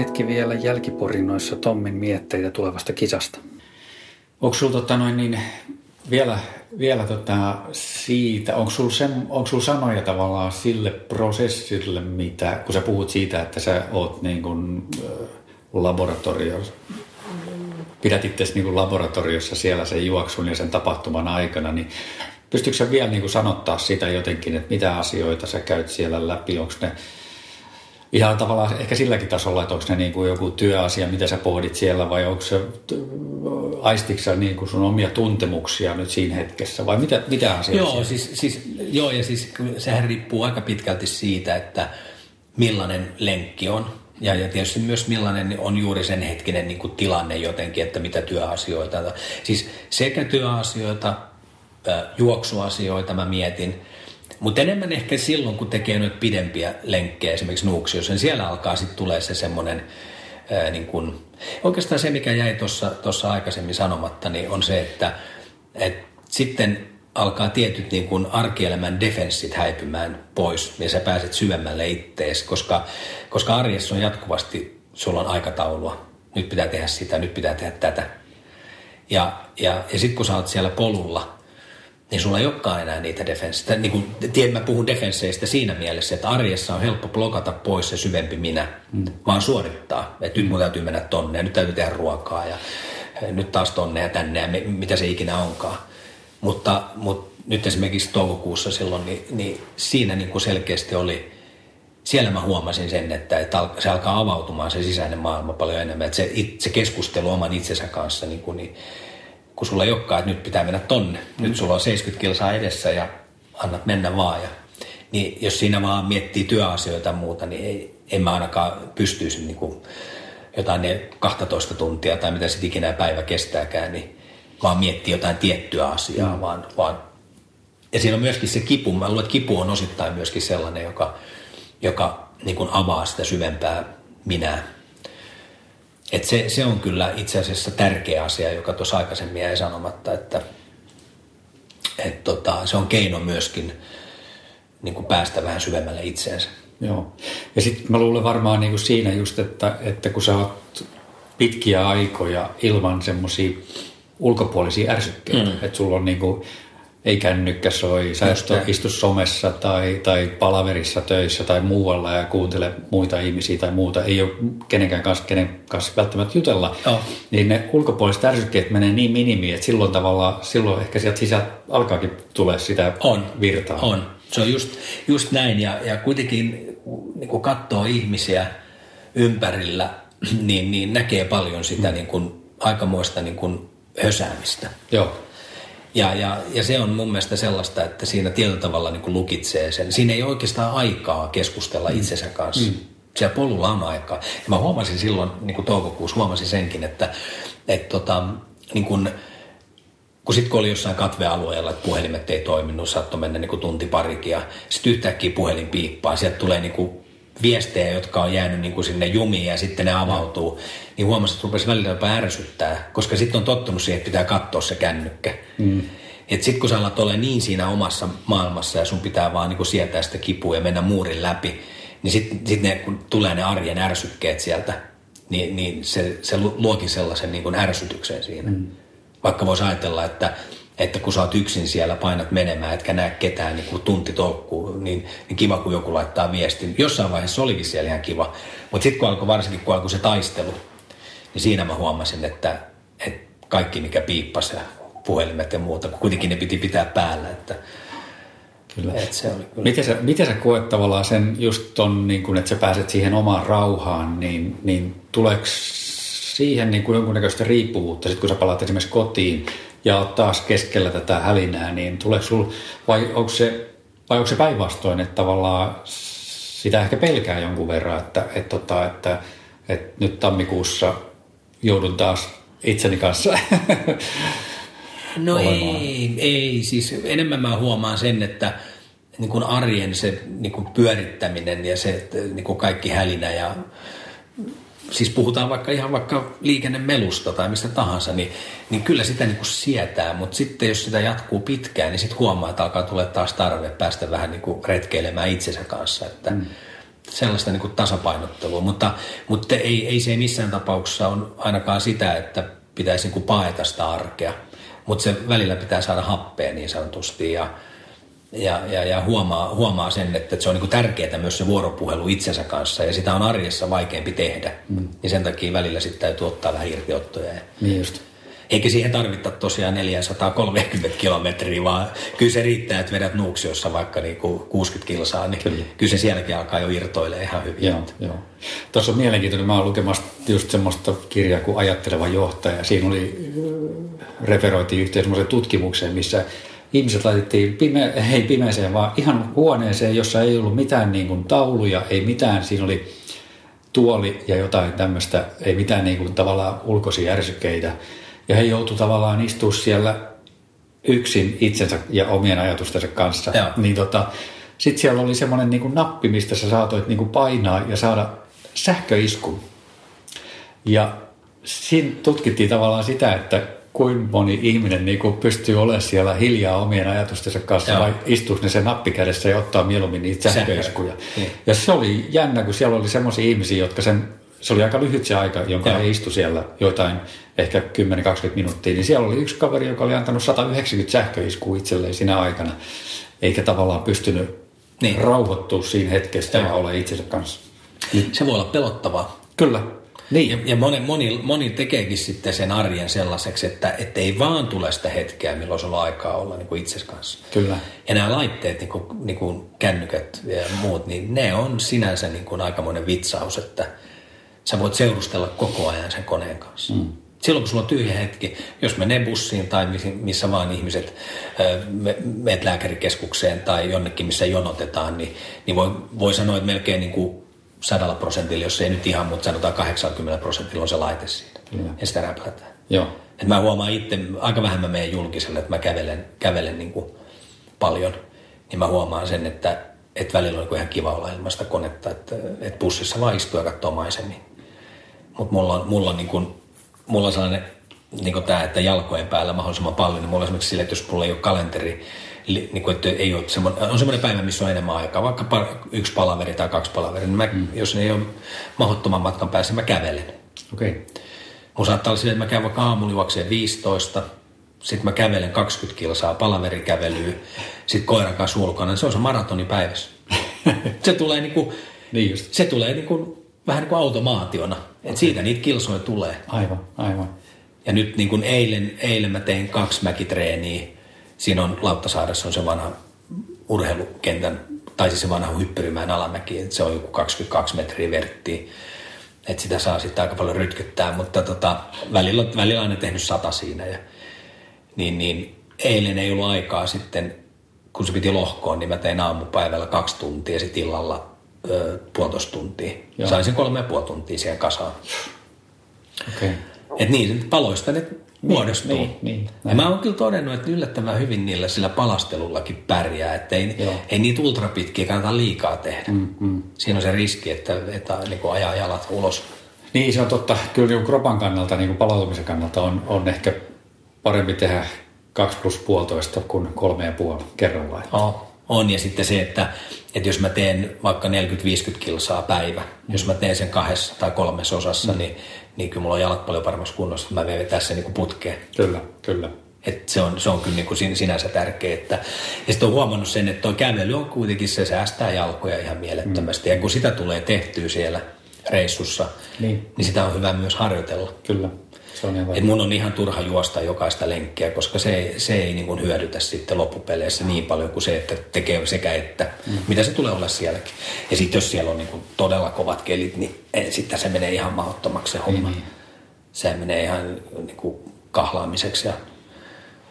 hetki vielä jälkiporinnoissa Tommin mietteitä tulevasta kisasta. Onko sulla tota noin niin, vielä, vielä tota siitä, onko sulla, sen, onko sulla sanoja tavallaan sille prosessille, mitä, kun sä puhut siitä, että sä oot niin kuin, laboratoriossa, pidät itse niin laboratoriossa siellä sen juoksun ja sen tapahtuman aikana, niin pystytkö sä vielä niin kuin sanottaa sitä jotenkin, että mitä asioita sä käyt siellä läpi, onko ne ihan tavallaan ehkä silläkin tasolla, että onko ne niin kuin joku työasia, mitä sä pohdit siellä vai onko se, aistitko niin kuin sun omia tuntemuksia nyt siinä hetkessä vai mitä, mitä asioita? Joo, siis, siis, joo, ja siis sehän riippuu aika pitkälti siitä, että millainen lenkki on. Ja, ja tietysti myös millainen on juuri sen hetkinen niin kuin tilanne jotenkin, että mitä työasioita. Siis sekä työasioita, juoksuasioita mä mietin – mutta enemmän ehkä silloin, kun tekee noita pidempiä lenkkejä, esimerkiksi nuuksiossa, niin siellä alkaa sitten tulee se semmoinen, niin kun, oikeastaan se, mikä jäi tuossa aikaisemmin sanomatta, niin on se, että et sitten alkaa tietyt niin kun arkielämän defenssit häipymään pois ja sä pääset syvemmälle ittees, koska, koska arjessa on jatkuvasti, sulla on aikataulua, nyt pitää tehdä sitä, nyt pitää tehdä tätä. Ja, ja, ja sitten kun sä oot siellä polulla, niin sulla ei olekaan enää niitä defensseistä. Niin kuin, tiedän, mä puhun defensseistä siinä mielessä, että arjessa on helppo blokata pois se syvempi minä, mm. vaan suorittaa. Että nyt mun täytyy mennä tonne ja nyt täytyy tehdä ruokaa ja nyt taas tonne ja tänne ja me, mitä se ikinä onkaan. Mutta, mutta nyt esimerkiksi toukokuussa silloin, niin, niin siinä niin kuin selkeästi oli, siellä mä huomasin sen, että, että se alkaa avautumaan se sisäinen maailma paljon enemmän. Että se, se keskustelu oman itsensä kanssa, niin, kuin, niin kun sulla ei olekaan, että nyt pitää mennä tonne. Mm. Nyt sulla on 70 kilsaa edessä ja annat mennä vaan. Ja, niin jos siinä vaan miettii työasioita ja muuta, niin ei, en mä ainakaan pystyisi niin kuin jotain ne 12 tuntia tai mitä sitten ikinä päivä kestääkään, niin vaan miettii jotain tiettyä asiaa, mm. vaan, vaan ja siinä on myöskin se kipu. Mä luulen, että kipu on osittain myöskin sellainen, joka, joka niin kuin avaa sitä syvempää minää et se, se on kyllä itse asiassa tärkeä asia, joka tuossa aikaisemmin jäi sanomatta, että et tota, se on keino myöskin niin kuin päästä vähän syvemmälle itseensä. Joo. Ja sitten mä luulen varmaan niin kuin siinä just, että, että kun sä oot pitkiä aikoja ilman semmoisia ulkopuolisia ärsykkeitä, mm. että sulla on niin kuin ei kännykkä soi, sä et istu somessa tai, tai palaverissa töissä tai muualla ja kuuntele muita ihmisiä tai muuta, ei ole kenenkään kanssa, kenen kanssa välttämättä jutella, oh. niin ne ulkopuoliset ärsykkeet menee niin minimiin, että silloin tavallaan, silloin ehkä sieltä sisältä alkaakin tulee sitä on, virtaa. On, se on just, just näin ja, ja kuitenkin niin kun katsoo ihmisiä ympärillä, niin, niin näkee paljon sitä mm. niin kun, aikamoista niin kun hösäämistä. Joo. Ja, ja, ja se on mun mielestä sellaista, että siinä tietyllä tavalla niin kuin lukitsee sen. Siinä ei oikeastaan aikaa keskustella mm. itsensä kanssa. Mm. Siellä polulla on aikaa. Ja mä huomasin silloin, niin kuin toukokuussa, huomasin senkin, että, että tota, niin kuin, kun sitten kun oli jossain katvealueella, että puhelimet ei toiminut, saattoi mennä niin kuin tunti parikin ja sitten yhtäkkiä puhelin piippaa. Sieltä tulee niin kuin viestejä, jotka on jäänyt niin kuin sinne jumiin ja sitten ne avautuu, niin huomasin, että rupesi välillä jopa ärsyttää, koska sitten on tottunut siihen, että pitää katsoa se kännykkä. Mm. Että sitten kun sä alat olla niin siinä omassa maailmassa ja sun pitää vaan niin kuin sietää sitä kipua ja mennä muurin läpi, niin sitten sit ne, kun tulee ne arjen ärsykkeet sieltä, niin, niin se, se luokin sellaisen niin kuin ärsytyksen siinä. Mm. Vaikka voisi ajatella, että että kun sä oot yksin siellä, painat menemään, etkä näe ketään niin kuin tunti tolkkuu, niin, niin kiva, kun joku laittaa viestin. Jossain vaiheessa olikin siellä ihan kiva, mutta sitten kun alkoi varsinkin, kun alkoi se taistelu, niin siinä mä huomasin, että, että kaikki mikä piippasi ja puhelimet ja muuta, kun kuitenkin ne piti pitää päällä, että Kyllä. Et se oli kyllä. Miten, sä, miten sä koet tavallaan sen just ton, niin kun, että sä pääset siihen omaan rauhaan, niin, niin tuleeko siihen niin kuin jonkunnäköistä riippuvuutta, sit kun sä palaat esimerkiksi kotiin, ja oot taas keskellä tätä hälinää, niin tuleeko sul, vai onko se, vai onko se päinvastoin, että tavallaan sitä ehkä pelkää jonkun verran, että, että, että, tota, että, että nyt tammikuussa joudun taas itseni kanssa No ei, ei, siis enemmän mä huomaan sen, että niin kuin arjen se niin kuin pyörittäminen ja se niin kuin kaikki hälinä ja siis puhutaan vaikka ihan vaikka liikennemelusta tai mistä tahansa, niin, niin kyllä sitä niin kuin sietää, mutta sitten jos sitä jatkuu pitkään, niin sitten huomaa, että alkaa tulla taas tarve päästä vähän niin kuin retkeilemään itsensä kanssa, että mm. sellaista niin kuin tasapainottelua, mutta, mutta ei, ei se missään tapauksessa on ainakaan sitä, että pitäisi niin kuin paeta sitä arkea, mutta se välillä pitää saada happea niin sanotusti ja, ja, ja, ja huomaa, huomaa sen, että se on niin kuin tärkeää myös se vuoropuhelu itsensä kanssa ja sitä on arjessa vaikeampi tehdä. Mm. Ja sen takia välillä sitten täytyy ottaa vähän irtiottoja. Niin just. Eikä siihen tarvita tosiaan 430 kilometriä, vaan kyllä se riittää, että vedät Nuuksiossa vaikka niinku 60 kilsaa, niin kyllä. kyllä se sielläkin alkaa jo irtoilee ihan hyvin. Joo, joo. Tuossa on mielenkiintoinen, mä oon lukemassa just semmoista kirjaa kuin Ajatteleva johtaja. Siinä oli, referoitiin yhteen semmoiseen tutkimukseen, missä ihmiset laitettiin pime, ei pimeeseen, vaan ihan huoneeseen, jossa ei ollut mitään niin kuin tauluja, ei mitään, siinä oli tuoli ja jotain tämmöistä, ei mitään niin kuin tavallaan ulkoisia ärsykkeitä. Ja he joutuivat tavallaan istua siellä yksin itsensä ja omien ajatustensa kanssa. Joo. Niin tota, sitten siellä oli semmoinen niin kuin nappi, mistä sä saatoit niin kuin painaa ja saada sähköiskun. Ja siinä tutkittiin tavallaan sitä, että kuinka moni ihminen niin kuin pystyy olemaan siellä hiljaa omien ajatustensa kanssa Joo. vai istuisi ne se nappi kädessä ja ottaa mieluummin niitä sähköiskuja. Niin. Ja se oli jännä, kun siellä oli semmoisia ihmisiä, jotka sen, se oli aika lyhyt se aika, jonka Joo. he istu siellä jotain ehkä 10-20 minuuttia, niin siellä oli yksi kaveri, joka oli antanut 190 sähköiskua itselleen sinä aikana, eikä tavallaan pystynyt Niin. rauhoittua siinä hetkessä ja olla itsensä kanssa. Se voi olla pelottavaa. Kyllä. Niin. Ja, ja moni, moni, moni tekeekin sitten sen arjen sellaiseksi, että, ei vaan tule sitä hetkeä, milloin sulla on aikaa olla niin kuin itsesi kanssa. Kyllä. Ja nämä laitteet, niin kuin, niin kuin kännykät ja muut, niin ne on sinänsä niin kuin aikamoinen vitsaus, että sä voit seurustella koko ajan sen koneen kanssa. Mm. Silloin kun sulla on tyhjä hetki, jos menee bussiin tai missä- vaan ihmiset, meet lääkärikeskukseen tai jonnekin, missä jonotetaan, niin, niin voi, voi sanoa, että melkein niin kuin sadalla prosentilla, jos ei nyt ihan, mutta sanotaan 80 prosentilla on se laite siinä. Kyllä. Ja sitä räplätään. Joo. Et mä huomaan itse, aika vähän mä menen julkiselle, että mä kävelen, kävelen niin kuin paljon, niin mä huomaan sen, että, että välillä on niin ihan kiva olla ilman sitä konetta, että, että bussissa vaan istuu ja katsoo maisemia. Mutta mulla on, mulla on, niin kuin, mulla on sellainen niin kuin tämä, että jalkojen päällä mahdollisimman paljon, niin mulla on esimerkiksi sille, että jos mulla ei ole kalenteri, niin kuin, että ei ole semmoinen, on semmoinen päivä, missä on enemmän aikaa, vaikka par, yksi palaveri tai kaksi palaveria, niin mä, mm. jos ne ei ole mahdottoman matkan päässä, mä kävelen. Okei. Okay. Mun saattaa olla silleen, että mä käyn vaikka aamulla juokseen 15, sitten mä kävelen 20 kilsaa palaverikävelyä, sitten koiran kanssa ulkona, se on se maratoni päivässä. se tulee niinku, Niin just. se tulee niinku, vähän niin kuin automaationa, että siitä niitä kilsoja tulee. Aivan, aivan. Ja nyt niin kuin eilen, eilen mä tein kaksi mäkitreeniä. Siinä on Lauttasaaressa on se vanha urheilukentän, tai siis se vanha hyppyrimäen alamäki, että se on joku 22 metriä verttiä. Että sitä saa sitten aika paljon rytkyttää, mutta tota, välillä, välillä on aina tehnyt sata siinä. Ja, niin, niin eilen ei ollut aikaa sitten, kun se piti lohkoon, niin mä tein aamupäivällä kaksi tuntia ja sitten illalla ö, puolitoista tuntia. Joo. Sain sen kolme ja puoli tuntia siihen kasaan. Okay. Että niin, paloista ne muodostuu. niin, niin, ja näin. mä oon kyllä todennut, että yllättävän hyvin niillä sillä palastelullakin pärjää. Että ei, Joo. ei niitä ultrapitkiä kannata liikaa tehdä. Mm, mm. Siinä on se riski, että, että niin kuin ajaa jalat ulos. Niin, se on totta. Kyllä niin kropan kannalta, niin kuin palautumisen kannalta on, on ehkä parempi tehdä 2 plus puolitoista kuin kolme ja puoli kerrallaan. Oh. On, ja sitten se, että, että jos mä teen vaikka 40-50 kilsaa päivä, mm. jos mä teen sen kahdessa tai kolmessa osassa, mm. niin, niin kyllä mulla on jalat paljon paremmassa kunnossa, että mä vetää sen niin putkeen. Kyllä, kyllä. Et se, on, se on kyllä niin kuin sin- sinänsä tärkeä. Että, ja sitten on huomannut sen, että tuo kävely on kuitenkin, se säästää jalkoja ihan mielettömästi. Mm. Ja kun sitä tulee tehtyä siellä reissussa, Niin. niin sitä on hyvä myös harjoitella. Kyllä. Et mun on ihan turha juosta jokaista lenkkiä, koska se, ei- se ei niin kuin hyödytä sitten loppupeleissä niin paljon kuin se, että tekee sekä että, mm. mitä se tulee olla sielläkin. Ja sitten jos siellä on niin kuin todella kovat kelit, niin sitten se menee ihan mahdottomaksi se homma. Niin, niin. Se menee ihan niin kuin kahlaamiseksi ja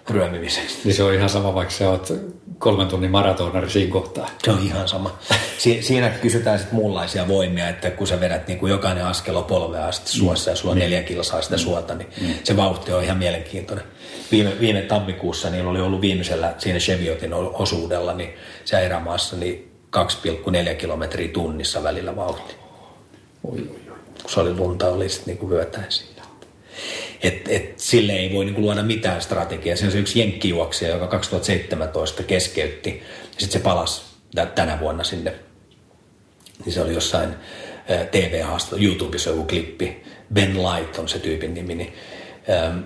ryömimiseksi. Niin se on ihan sama, vaikka sä oot kolmen tunnin maratonari siinä kohtaa. Se on ihan sama. Si- siinä kysytään sitten muunlaisia voimia, että kun sä vedät niin kuin jokainen askel on polvea asti suossa ja sulla on neljä kilsaa sitä suota, niin se vauhti on ihan mielenkiintoinen. Viime, viime tammikuussa niillä oli ollut viimeisellä siinä Cheviotin osuudella, niin se erämaassa niin 2,4 kilometriä tunnissa välillä vauhti. Oi, oi, oi. Kun se oli lunta, oli sitten niin vyötäen siinä. Et, et, sille ei voi niinku luoda mitään strategiaa. Se on se yksi jenkkijuoksija, joka 2017 keskeytti. Ja sitten se palasi tä- tänä vuonna sinne niin se oli jossain TV-haastattelussa, YouTubessa joku klippi, Ben Light on se tyypin nimi, niin ähm,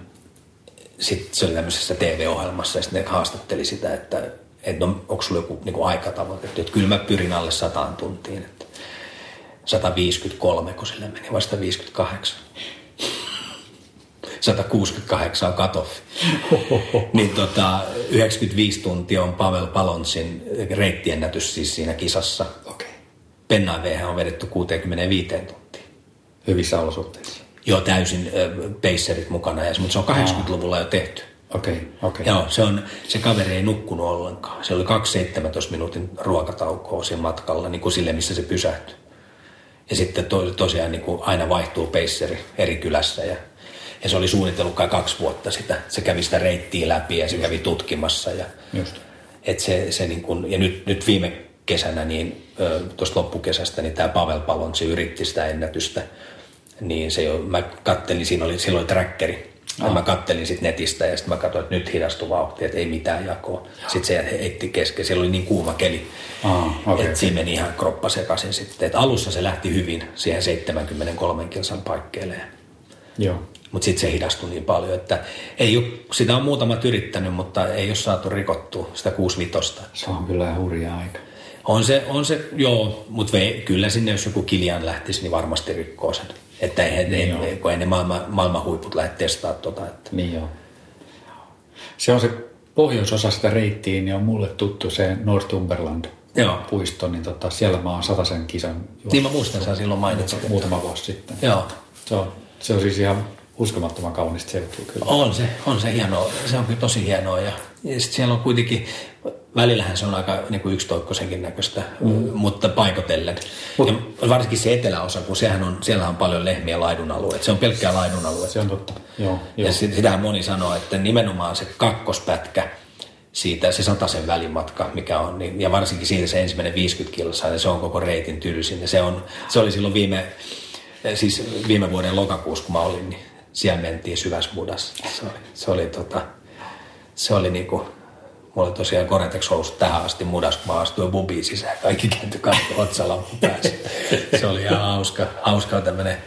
sitten se oli tämmöisessä TV-ohjelmassa ja sitten ne haastatteli sitä, että, että no, onko sulla joku niin aikatavoite, että, kyllä mä pyrin alle sataan tuntiin, että 153, kun sille meni vasta 58. 168 on cut niin tota, 95 tuntia on Pavel Palonsin reittiennätys siis siinä kisassa. Okay. On vedetty 65 tuntiin. Hyvissä olosuhteissa. Joo, täysin pacerit mukana, mutta se on 80-luvulla jo tehty. Okei, okay, okei. Okay. Joo, se, on, se kaveri ei nukkunut ollenkaan. Se oli 2-17 minuutin ruokataukoa siinä matkalla, niin kuin sille, missä se pysähtyi. Ja sitten to, tosiaan niin kuin aina vaihtuu paceri eri kylässä ja, ja se oli suunnitellut kai kaksi vuotta sitä. Se kävi sitä reittiä läpi ja se kävi tutkimassa. Ja, Just. Et se, se niin kuin, ja nyt, nyt viime kesänä, niin tuosta loppukesästä, niin tämä Pavel Palonsi yritti sitä ennätystä. Niin se jo, mä kattelin, siinä oli, silloin trackeri. Ja mä kattelin sitten netistä ja sitten mä katsoin, että nyt hidastui vauhti, että ei mitään jakoa. Sitten se heitti kesken, siellä oli niin kuuma keli, okay, että siinä meni ihan kroppa sekaisin sitten. Et alussa se lähti hyvin siihen 73 kilsan paikkeelle. Joo. Mutta sitten se hidastui niin paljon, että ei ole, sitä on muutamat yrittänyt, mutta ei ole saatu rikottua sitä 65. Se on kyllä hurja aika. On se, on se joo, mutta kyllä sinne jos joku Kilian lähtisi, niin varmasti rikkoo sen. Että ei, niin ei, ei, kun ei ne maailman, maailman huiput lähde testaamaan tuota. Että. Niin joo. Se on se pohjoisosa sitä reittiä, niin on mulle tuttu se Northumberland Joo. puisto, niin tota, siellä mä oon sataisen kisan. Niin mä muistan, sä silloin mainitsit. Muutama vuosi sitten. Joo. Se on, se on siis ihan uskomattoman kaunista seutua kyllä. On se, on se hienoa. Se on kyllä tosi hienoa. Ja, ja sit siellä on kuitenkin, välillähän se on aika niin kuin yksitoikkoisenkin näköistä, mm. mutta paikotellen. Mut, ja varsinkin se eteläosa, kun sehän on, siellä on paljon lehmiä laidunalueet. Se on pelkkää laidunalue. Se on totta, joo. joo. Ja sit, sitähän moni sanoo, että nimenomaan se kakkospätkä, siitä se sen välimatka, mikä on, niin, ja varsinkin siitä se ensimmäinen 50 kilsaa, niin se on koko reitin tylsin. Ja se, on, se oli silloin viime, siis viime vuoden lokakuussa, kun mä olin, niin siellä mentiin syvässä mudassa. Se oli, se oli, tota, se oli niinku, mulla oli tosiaan Koretex housut tähän asti mudas, kun mä astuin bubiin sisään. Kaikki kääntyi katto otsalampun päässä. Se oli ihan hauska, hauska tämmöinen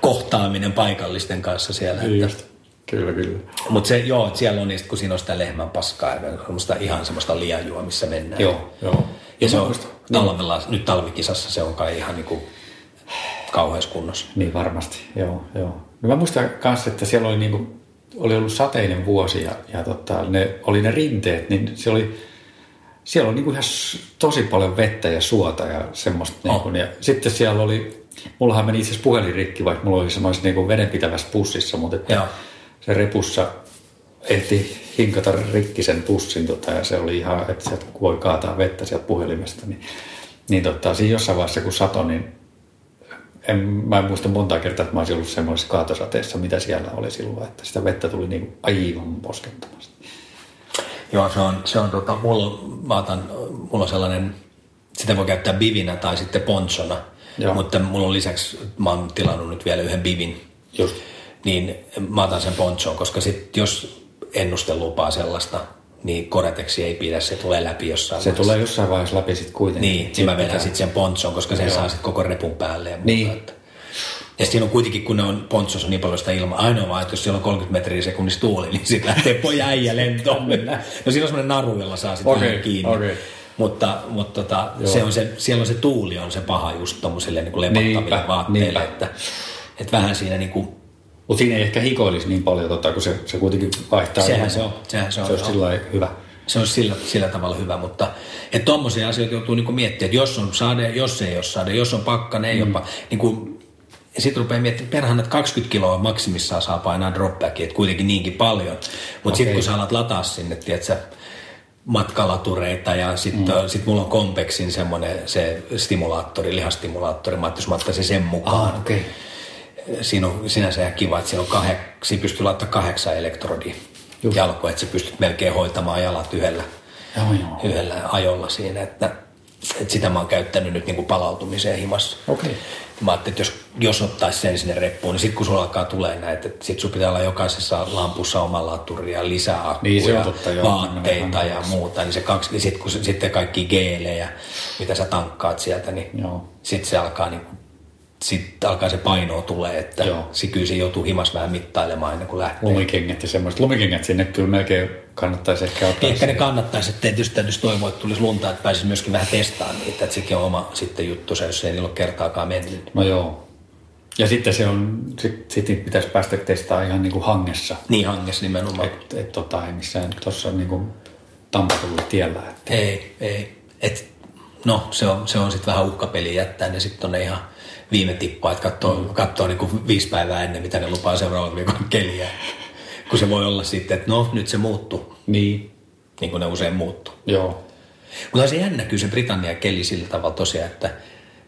kohtaaminen paikallisten kanssa siellä. Just. Kyllä, kyllä. Mutta se, joo, siellä on niistä, kun siinä on sitä lehmän paskaa ja semmoista ihan semmoista liajua, missä mennään. Joo, joo. Ja se on talvella, nyt talvikisassa se on kai ihan niinku kauheassa kunnossa. Niin varmasti, joo, joo. No mä muistan kanssa, että siellä oli, niinku, oli ollut sateinen vuosi ja, ja tota, ne, oli ne rinteet, niin se oli, siellä oli niinku ihan tosi paljon vettä ja suota ja semmoista. Oh. Niinku, ja sitten siellä oli, mullahan meni itse asiassa puhelin rikki, vaikka mulla oli semmoisessa niinku vedenpitävässä pussissa, mutta että Joo. se repussa ehti hinkata rikki sen pussin tota, ja se oli ihan, että sieltä voi kaataa vettä sieltä puhelimesta. Niin, niin tota, siinä jossain vaiheessa kun sato, niin en, mä en muista monta kertaa, että mä olisin ollut semmoisessa kaatosateessa, mitä siellä oli silloin, että sitä vettä tuli niin aivan poskettomasti. Joo, se on, se on tota, mulla, mä otan, mulla on sellainen, sitä voi käyttää bivinä tai sitten ponchona, Joo. mutta mulla on lisäksi, mä oon tilannut nyt vielä yhden bivin, Just. niin mä otan sen ponchon, koska sit jos ennuste lupaa sellaista, niin Koreteksi ei pidä, se tulee läpi jossain Se vaiheessa. tulee jossain vaiheessa läpi sitten kuitenkin. Niin, niin mä vedän sitten sen ponchon, koska sen saa sitten koko repun päälle ja muuta. Niin. Että. Ja siinä on kuitenkin, kun ne on pontsossa niin paljon sitä ilmaa, ainoa vaan, että jos siellä on 30 metriä sekunnissa tuuli, niin sitten lähtee poja äijä lentoon. no siinä on semmoinen naru, jolla saa sitten okay, kiinni. Okay. Mutta, mutta tota, se on se, siellä on se tuuli on se paha just tuommoiselle niin lepattaville niinpä, vaatteille, niinpä. Että, että vähän siinä niin kuin mutta siinä ei ehkä hikoilisi niin paljon, tota, kun se, se kuitenkin vaihtaa. Sehän se on. Sehän se on, se on sillä hyvä. Se on sillä, sillä tavalla hyvä, mutta että tuommoisia asioita joutuu niinku miettimään, että jos on sade, jos ei ole sade, jos on pakka, ei mm. ole niin ja sitten rupeaa miettimään, perhän, että 20 kiloa maksimissaan saa painaa dropbackia, että kuitenkin niinkin paljon. Mutta okay. sitten kun sä alat lataa sinne, tiedätkö, matkalatureita ja sitten mm. sit mulla on Compexin semmoinen se stimulaattori, lihastimulaattori, mä ajattelin, että mä sen mukaan. Ah, okay siinä on sinänsä ihan kiva, että siinä on kahek, siinä pystyy laittamaan kahdeksan elektrodia jalko, että sä pystyt melkein hoitamaan jalat yhdellä, joo, joo. yhdellä ajolla siinä, että, että sitä mä oon käyttänyt nyt niin kuin palautumiseen himassa. Okay. Mä ajattelin, että jos, jos ottaisi sen sinne reppuun, niin sitten kun sulla alkaa tulee näitä, että sit sun pitää olla jokaisessa lampussa oma laturi ja lisää akkuja, Niin, se on totta, joo. vaatteita ja muuta, niin se kaksi, niin sitten kun sitten kaikki geelejä, mitä sä tankkaat sieltä, niin Joo. sitten se alkaa niin sitten alkaa se paino tulee, että Joo. se kyllä se joutuu himas vähän mittailemaan ennen kuin lähtee. Lumikengät ja semmoiset. Lumikengät sinne kyllä melkein kannattaisi ehkä ottaa. Ehkä ne kannattaisi, että tietysti täytyisi toivoa, että tulisi lunta, että pääsisi myöskin vähän testaamaan niitä, että sekin on oma sitten juttu, se, jos ei niillä ole kertaakaan mennyt. No joo. Ja sitten se on, sit, sit niitä pitäisi päästä testaamaan ihan niin kuin hangessa. Niin hanges nimenomaan. Et, et tota, ei missään tuossa niin kuin tampatulla tiellä. Että. Ei, ei. Et, no, se on, se on sitten vähän uhkapeli jättää ne sitten tonne ihan viime tippaan, että katsoo, mm. katsoo niinku viisi päivää ennen, mitä ne lupaa seuraavan viikon keliä. Kun se voi olla sitten, että no, nyt se muuttuu, Niin, niin kuin ne usein muuttuu. joo. Mutta se jännä kyllä se Britannia keli sillä tavalla tosiaan, että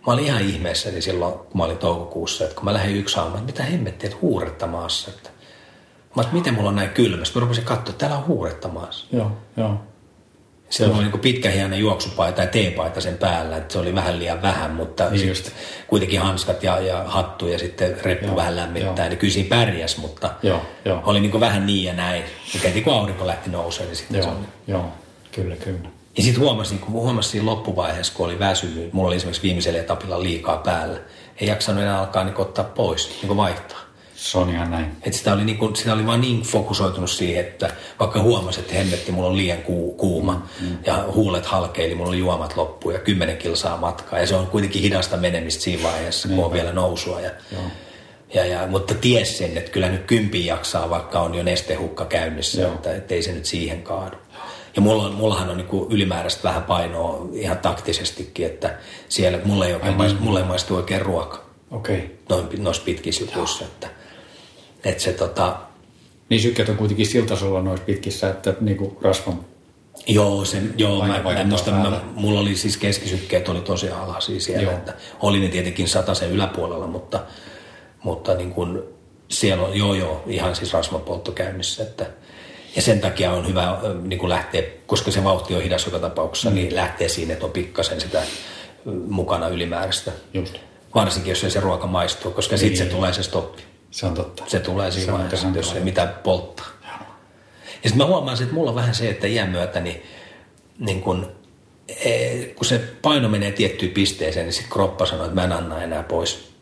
mä olin ihan ihmeessäni silloin, kun mä olin toukokuussa, että kun mä lähdin yksi aamu, että mitä hemmettiä, että huuretta maassa. Että, mä että miten mulla on näin kylmä. Sitten mä rupesin katsoa, että täällä on huuretta maassa. Joo, joo. Siellä oli niin pitkähiäinen juoksupaita ja teepaita sen päällä, että se oli vähän liian vähän, mutta Niin sit just. kuitenkin hanskat ja, ja hattu ja sitten reppu Joo, vähän lämmittää, joo. niin kyllä siinä pärjäs, mutta Joo, joo. oli niin vähän niin ja näin. Ja heti kun aurinko lähti nousemaan, niin sitten se Joo, oli. joo. Kyllä, kyllä. Ja sitten huomasin, kun huomasin loppuvaiheessa, kun oli väsynyt, mulla oli esimerkiksi viimeisellä etapilla liikaa päällä, ei jaksanut enää alkaa niin ottaa pois, niin vaihtaa. Se on ihan näin. Et sitä, oli niinku, sitä oli vaan niin fokusoitunut siihen, että vaikka huomasi, että hemmetti, mulla on liian ku, kuuma mm. ja huulet halkeili, mulla oli juomat loppu ja kymmenen kilsaa matkaa. Ja se on kuitenkin hidasta menemistä siinä vaiheessa, kun on vielä nousua. Ja, Joo. ja, ja, mutta ties sen, että kyllä nyt kympi jaksaa, vaikka on jo nestehukka käynnissä, Joo. että ettei se nyt siihen kaadu. Ja mulla, on- mullahan on niinku ylimääräistä vähän painoa ihan taktisestikin, että siellä mulle ei, oikein maistu, mulle ei maistu oikein ruoka Okei. Okay. noin, noissa pitkissä jutuissa. Että, että se tota, Niin sykkeet on kuitenkin sillä tasolla noissa pitkissä, että niinku rasvan... Joo, sen, joo mä, mä, musta, mä, mulla oli siis keskisykkeet oli tosi alhaisia siellä, Joo. että oli ne tietenkin sen yläpuolella, mutta, mutta niin kuin siellä on, joo joo, ihan siis rasvapoltto käynnissä, että ja sen takia on hyvä niin kuin lähteä, koska se vauhti on hidas joka tapauksessa, mm. niin lähtee siinä, että on pikkasen sitä mukana ylimääräistä. Just. Varsinkin, jos ei se ruoka maistuu, koska sitten se tulee se stoppi. Se on totta. Se tulee siinä vaiheessa, jos ei mitään polttaa. Ja sitten mä huomaan, että mulla on vähän se, että iän myötä, niin, niin kun, eh, kun se paino menee tiettyyn pisteeseen, niin sitten kroppa sanoo, että mä en anna enää pois.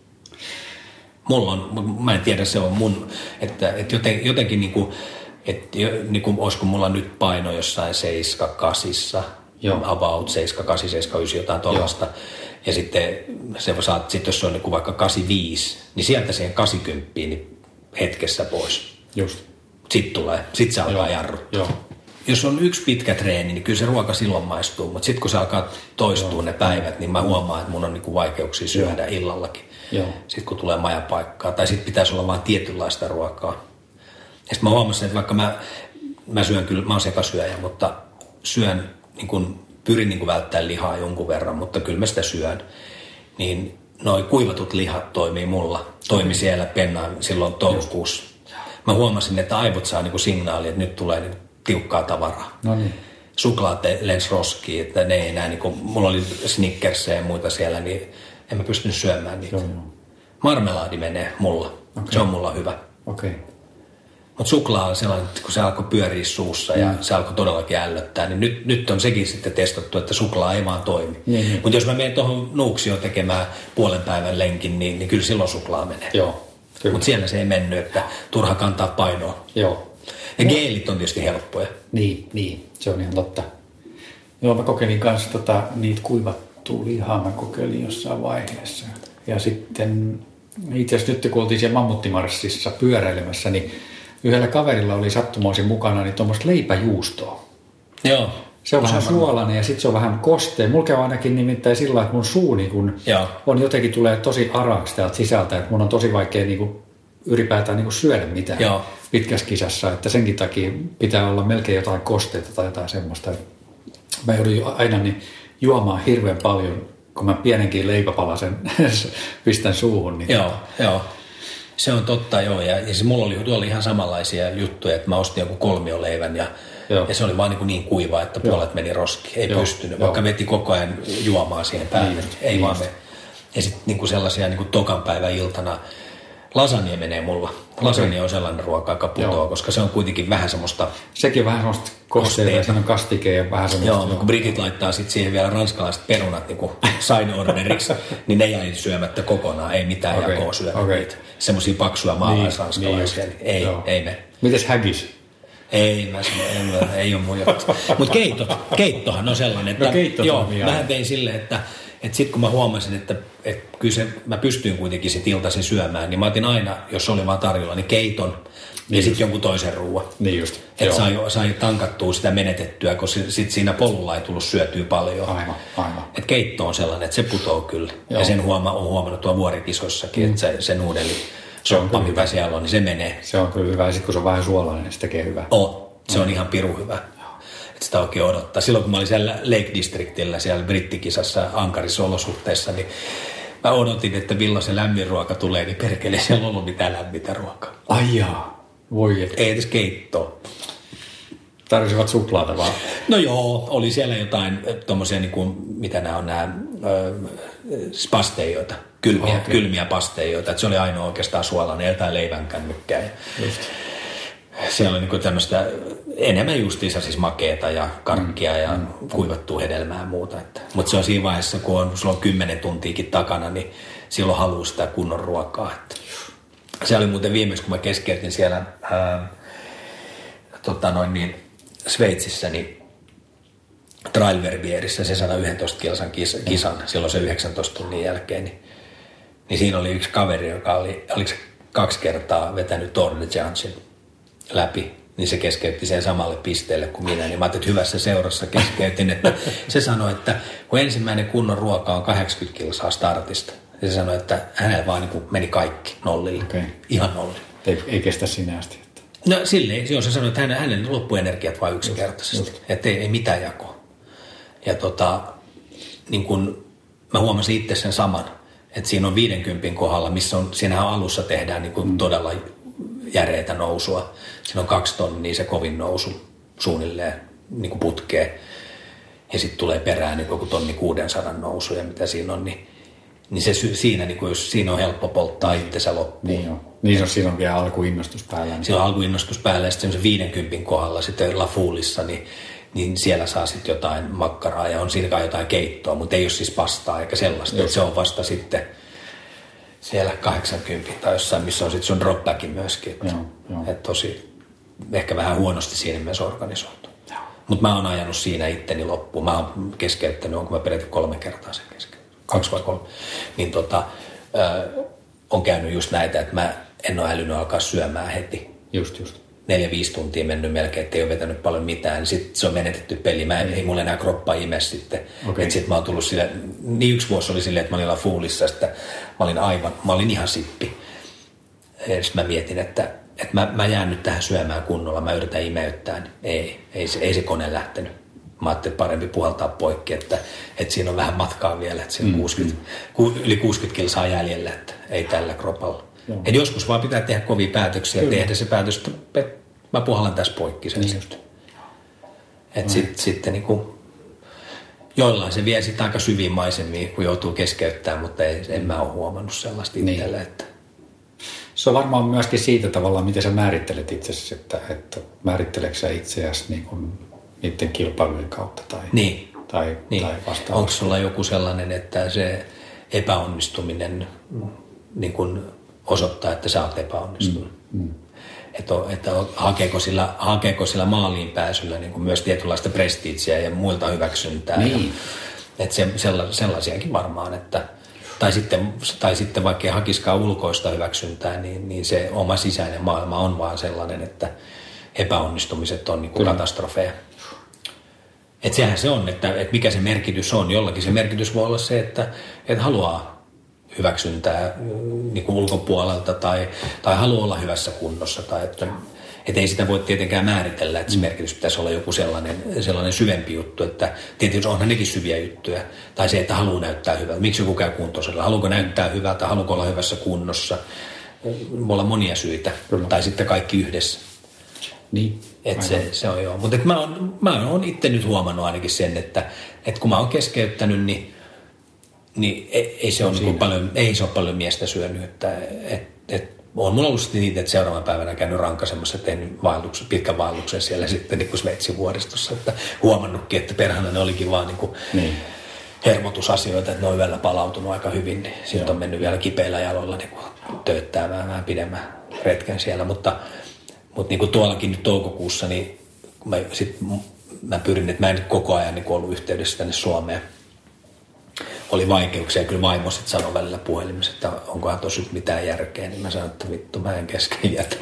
Mulla on, mä en tiedä, se on mun, että, että joten, jotenkin niin kuin, että niin kuin, olisiko mulla nyt paino jossain 7 kasissa, Joo. about 7, 8, 7, 9, jotain tuollaista. Ja sitten se saat, sit jos se on niin kuin vaikka 85, niin sieltä siihen 80 niin hetkessä pois. Just. Sitten tulee, sitten se alkaa jarruttaa. Joo. Jos on yksi pitkä treeni, niin kyllä se ruoka silloin maistuu, mutta sitten kun se alkaa toistua ne päivät, niin mä huomaan, että mun on niinku vaikeuksia syödä illallakin. Joo. Sitten kun tulee majapaikkaa, tai sitten pitäisi olla vain tietynlaista ruokaa. Ja sitten mä huomasin, että vaikka mä, mä syön kyllä, mä oon sekasyöjä, mutta syön, niin kun, pyrin niin välttämään lihaa jonkun verran, mutta kyllä mä sitä syön. Niin noi kuivatut lihat toimii mulla. Toimi siellä pennaan silloin toukokuussa. Mä huomasin, että aivot saa niin signaali, että nyt tulee niin tiukkaa tavaraa. No niin. Suklaat lens roskiin, että ne ei enää, niin kuin, mulla oli snickersejä ja muita siellä, niin en mä pystynyt syömään niitä. Joo. Marmelaadi menee mulla. Okay. Se on mulla hyvä. Okei. Okay. Mutta suklaa on sellainen, että kun se alkoi pyöriä suussa ja se alkoi todellakin ällöttää, niin nyt, nyt on sekin sitten testattu, että suklaa ei vaan toimi. Niin, niin. Mutta jos mä menen tuohon Nuuksioon tekemään puolen päivän lenkin, niin, niin kyllä silloin suklaa menee. Joo. Mutta siellä se ei mennyt, että turha kantaa painoa. Joo. Ja geelit on tietysti helppoja. Niin, niin, se on ihan totta. Joo, mä kokeilin kanssa tota, niitä kuivattua lihaa, mä kokeilin jossain vaiheessa. Ja sitten itse asiassa nyt kun oltiin siellä Mammuttimarssissa pyöräilemässä, niin yhdellä kaverilla oli sattumoisin mukana niin tuommoista leipäjuustoa. Joo. Se on vähän suolainen ja sitten se on vähän kostea. Mulla käy ainakin nimittäin sillä että mun suu niin kun Joo. on jotenkin tulee tosi araksi täältä sisältä, että mun on tosi vaikea niin kun ylipäätään niin kun syödä mitään Joo. pitkässä kisassa, että senkin takia pitää olla melkein jotain kosteita tai jotain semmoista. Mä joudun jo aina niin juomaan hirveän paljon, kun mä pienenkin leipäpalasen pistän suuhun. Niin Joo, joo. Se on totta, joo. Ja, ja se mulla oli, tuolla oli ihan samanlaisia juttuja, että mä ostin joku kolmioleivän ja, Joo. ja se oli vaan niin, kuin niin kuiva, että puolet meni roskiin. Ei Joo, pystynyt, joo. vaikka veti koko ajan juomaan siihen päälle. Niin, ei niin. vaan me. Ja sitten niinku sellaisia niinku tokan päivän iltana lasagne menee mulla. Lasagne on sellainen ruoka, joka putoaa, Joo. koska se on kuitenkin vähän semmoista Sekin on vähän semmoista kosteita, siinä on kastike ja vähän semmoista. Joo, kun Britit laittaa sitten siihen vielä ranskalaiset perunat niin kuin sign orderiksi, niin ne jäi syömättä kokonaan, ei mitään Okei, jakoa syödä okei. niitä. Semmoisia paksuja maalaisranskalaisia, niin, ei, joo. ei mene. Mites hägis? Ei, mä sanon, en, mä- ei ole mun. Mutta keitto, keittohan on sellainen, että No joo, mä tein silleen, että, että sitten kun mä huomasin, että, että kyllä se, mä pystyin kuitenkin sit iltaisin syömään, niin mä otin aina, jos oli vaan tarjolla, niin keiton ja sitten jonkun toisen ruoan. Niin just. Että sai, sai tankattua sitä menetettyä, koska sitten siinä polulla ei tullut syötyä paljon. Aivan, aivan. Et keitto on sellainen, että se putoo kyllä. Joo. Ja sen huoma, on huomannut tuolla vuorikisoissakin, mm. että se, se nuudeli, Se on mikä siellä on, niin se menee. Se on kyllä hyvä. Ja sitten kun se on vähän suolainen, niin se tekee hyvää. On. Se on ihan piru hyvä. Että sitä oikein odottaa. Silloin kun mä olin siellä Lake Districtillä, siellä brittikisassa ankarissa olosuhteissa, niin mä odotin, että milloin se lämmin ruoka tulee, niin perkele, siellä ollut mitään lämmintä ruokaa. Ai jaa. Voi et. Ei edes keittoa. Tarvisivat suklaata vaan. No joo, oli siellä jotain tuommoisia, niin kuin, mitä nämä on nämä ö, pasteijoita, kylmiä, okay. Kylmiä pasteijoita. Että se oli ainoa oikeastaan suolainen, jotain leivänkännykkää. Ja siellä oli niin tämmöistä enemmän justiinsa siis makeeta ja karkkia ja kuivattua hedelmää ja muuta. Että. Mutta se on siinä vaiheessa, kun on, sulla on kymmenen tuntiikin takana, niin silloin haluaa sitä kunnon ruokaa. Että. Se oli muuten viimeksi, kun mä keskeytin siellä ää, tota noin niin, Sveitsissä, niin Trailverbierissä se 111 kilsan kis, kisan silloin se 19 tunnin jälkeen, niin, niin siinä oli yksi kaveri, joka oli, oliko se kaksi kertaa vetänyt Tour de Jansin läpi, niin se keskeytti sen samalle pisteelle kuin minä, niin mä ajattelin, että hyvässä seurassa keskeytin, että se sanoi, että kun ensimmäinen kunnon ruoka on 80 kilsaa startista, ja se sanoi, että hänellä vaan niin meni kaikki nollille, Okei. ihan nollille. Ei, ei kestä sinä asti. Että. No silleen, joo, se sanoi, että hänen, hänen loppuenergiat vain yksinkertaisesti, että ei, ei mitään jakoa. Ja tota, niin kun mä huomasin itse sen saman, että siinä on 50 kohdalla, missä on, siinähän alussa tehdään niin kuin todella järeitä nousua. Siinä on kaksi tonnia se kovin nousu suunnilleen niin kuin putkeen. Ja sitten tulee perään niin joku tonni 600 nousu ja mitä siinä on, niin, niin se siinä, niin kuin, jos siinä on helppo polttaa itsensä loppuun. Niin on. Niin on, siinä on vielä alkuinnostus päällä. Niin. Siellä on alkuinnostus päällä ja sitten se 50 kohdalla sitten La Foolissa, niin, niin siellä saa sitten jotain makkaraa ja on siinä kai jotain keittoa, mutta ei ole siis pastaa eikä sellaista. Että se on vasta sitten siellä 80 tai jossain, missä on sitten sun dropbackin myöskin. Että, Joo, joo. että tosi, ehkä vähän huonosti siinä mielessä organisoitu. Mutta mä oon ajanut siinä itteni loppuun. Mä oon keskeyttänyt, onko mä peräti kolme kertaa sen keskeyttänyt. Kaksi vai kolme. Niin tota, ö, on käynyt just näitä, että mä en ole älynyt alkaa syömään heti. Just, just. Neljä-viisi tuntia mennyt melkein, ettei ole vetänyt paljon mitään. Sitten se on menetetty peli. Mä en, ei mulla enää kroppa ime sitten. Okei. Et sit mä oon tullut sille, niin yksi vuosi oli silleen, että mä olin La Foolissa, että mä olin aivan, mä olin ihan sippi. Ja sit mä mietin, että, että mä, mä jään nyt tähän syömään kunnolla, mä yritän imeyttää. Niin ei, ei, se, ei se kone lähtenyt. Mä ajattelin, että parempi puhaltaa poikki, että, että siinä on vähän matkaa vielä, että siinä on 60, ku, yli 60 kilsaa jäljellä, että ei tällä kropalla. Joo. Et joskus vaan pitää tehdä kovia päätöksiä ja tehdä se päätös, että mä puhallan tässä poikki sen just. Et sit, sitten niinku, joillain se vie sitten aika syviin maisemiin, kun joutuu keskeyttämään, mutta ei, en mä ole huomannut sellaista Niin. itsellä, että Se on varmaan myöskin siitä tavallaan, miten sä määrittelet itsesi, että, että määritteleekö sä itseäsi niin kuin niiden kilpailujen kautta tai, Niin. tai, Niin. tai Onko vastaavasti. sulla joku sellainen, että se epäonnistuminen mm, niin kun osoittaa, että sä oot epäonnistunut? Mm. Että, että hakeeko sillä, hakeeko sillä maaliin pääsyllä niin kuin myös tietynlaista prestiitsiä ja muilta hyväksyntää? Niin. Ja, että se, sella, sellaisiakin varmaan, että tai sitten, tai sitten vaikka ei hakiskaan ulkoista hyväksyntää, niin, niin se oma sisäinen maailma on vaan sellainen, että epäonnistumiset on niin kuin katastrofeja. Että sehän se on, että, että mikä se merkitys on. Jollakin se merkitys voi olla se, että, että haluaa hyväksyntää mm, niin kuin ulkopuolelta tai, tai haluaa olla hyvässä kunnossa. Tai että, että ei sitä voi tietenkään määritellä, että se merkitys pitäisi olla joku sellainen, sellainen syvempi juttu. Että tietysti onhan nekin syviä juttuja. Tai se, että haluaa näyttää hyvältä. Miksi joku käy kuntoisella? Haluuko näyttää hyvältä? Haluuko olla hyvässä kunnossa? Voi olla monia syitä. Kyllä. Tai sitten kaikki yhdessä. Niin. Et se, se on joo. Mutta mä oon, mä oon itse nyt huomannut ainakin sen, että, että kun mä oon keskeyttänyt, niin niin ei, ei se, ole niin paljon, ei se ole paljon miestä syönyt. Että, et, et, on mulla ollut niitä, että seuraavan päivänä käynyt rankasemassa, tehnyt vaelluksen, pitkän vaelluksen siellä sitten niin kuin Sveitsin vuoristossa, että huomannutkin, että perhana ne olikin vaan niin kuin niin. hermotusasioita, että ne on yöllä palautunut aika hyvin, niin sitten on mennyt vielä kipeillä jaloilla niin kuin tööttää vähän, vähän pidemmän retken siellä, mutta, mutta niin kuin tuollakin nyt toukokuussa, niin mä, sit, mä pyrin, että mä en koko ajan niin ollut yhteydessä tänne Suomeen, oli vaikeuksia. Kyllä vaimo sitten sanoi välillä puhelimessa, että onkohan tosi mitään järkeä. Niin mä sanoin, että vittu mä en kesken jätä.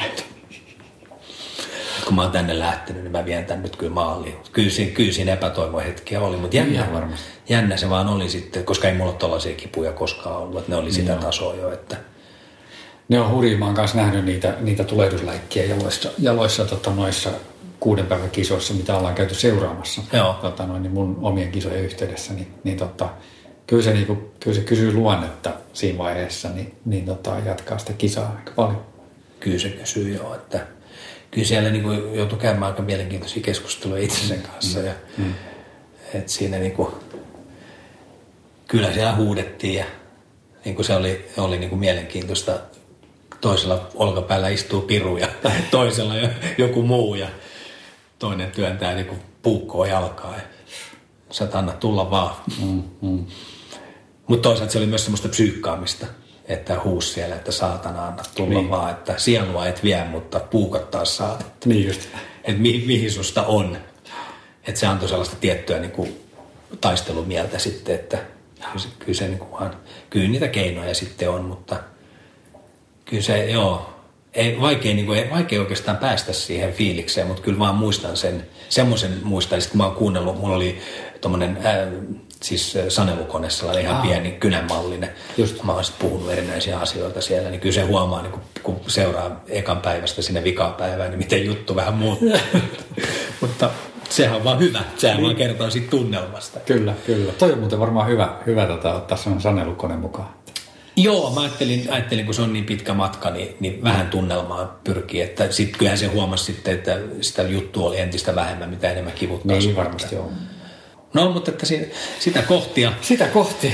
kun mä oon tänne lähtenyt, niin mä vien tän nyt kyllä maaliin. Kyllä siinä, kyllä siinä epätoivohetkiä oli, mutta jännä, jännä se vaan oli sitten, koska ei mulla ole tollaisia kipuja koskaan ollut, että ne oli sitä Joo. tasoa jo, että ne on hurjia. Mä oon kanssa nähnyt niitä, niitä tulehdusläikkiä jaloissa, jaloissa tota, noissa kuuden päivän kisoissa, mitä ollaan käyty seuraamassa Joo. Tota, noin, niin mun omien kisojen yhteydessä, niin, niin tota, kyllä se, niin kuin, kyllä se kysyy luonnetta siinä vaiheessa, niin, niin tota, jatkaa sitä kisaa aika paljon. Kyllä se kysyy joo, että kyllä siellä niin kuin joutui käymään aika mielenkiintoisia keskusteluja itsensä kanssa. Mm. Ja, mm. et siinä niin kuin, kyllä siellä huudettiin ja niin kuin se oli, oli niin kuin mielenkiintoista. Toisella olkapäällä istuu piru ja toisella joku muu ja toinen työntää niin kuin puukkoa jalkaa. Ja sä anna tulla vaan. Mm, mm. Mutta toisaalta se oli myös semmoista psyykkaamista, että huus siellä, että saatana anna tulla niin. vaan, että sielua et vie, mutta puukot taas saat. Niin just. Että mi- mihin susta on. Että se antoi sellaista tiettyä niin kuin, taistelumieltä sitten, että kyllä se, niin kuin vaan, kyllä niitä keinoja sitten on, mutta kyllä se, joo, ei, vaikea, niin kuin, vaikea oikeastaan päästä siihen fiilikseen, mutta kyllä vaan muistan sen, semmoisen muistan, kun mä oon kuunnellut, mulla oli tuommoinen siis sanelukone, sellainen ihan Aa. pieni kynänmallinen. Just. Mä oon sitten puhunut erinäisiä asioita siellä, niin kyllä se huomaa, niin kun, kun seuraa ekan päivästä sinne vikaan päivään, niin miten juttu vähän muuttuu. Mutta sehän on vaan hyvä. Sehän niin. vaan kertoo siitä tunnelmasta. Kyllä, kyllä. Toi on muuten varmaan hyvä, hyvä tota, ottaa sellainen sanelukone mukaan. Joo, mä ajattelin, ajattelin, kun se on niin pitkä matka, niin, niin vähän tunnelmaa pyrkii. Että sit kyllähän se huomasi sitten, että sitä juttua oli entistä vähemmän, mitä enemmän kivuttaa. Niin, varmasti joo. No, mutta että sitä kohtia. Sitä kohti.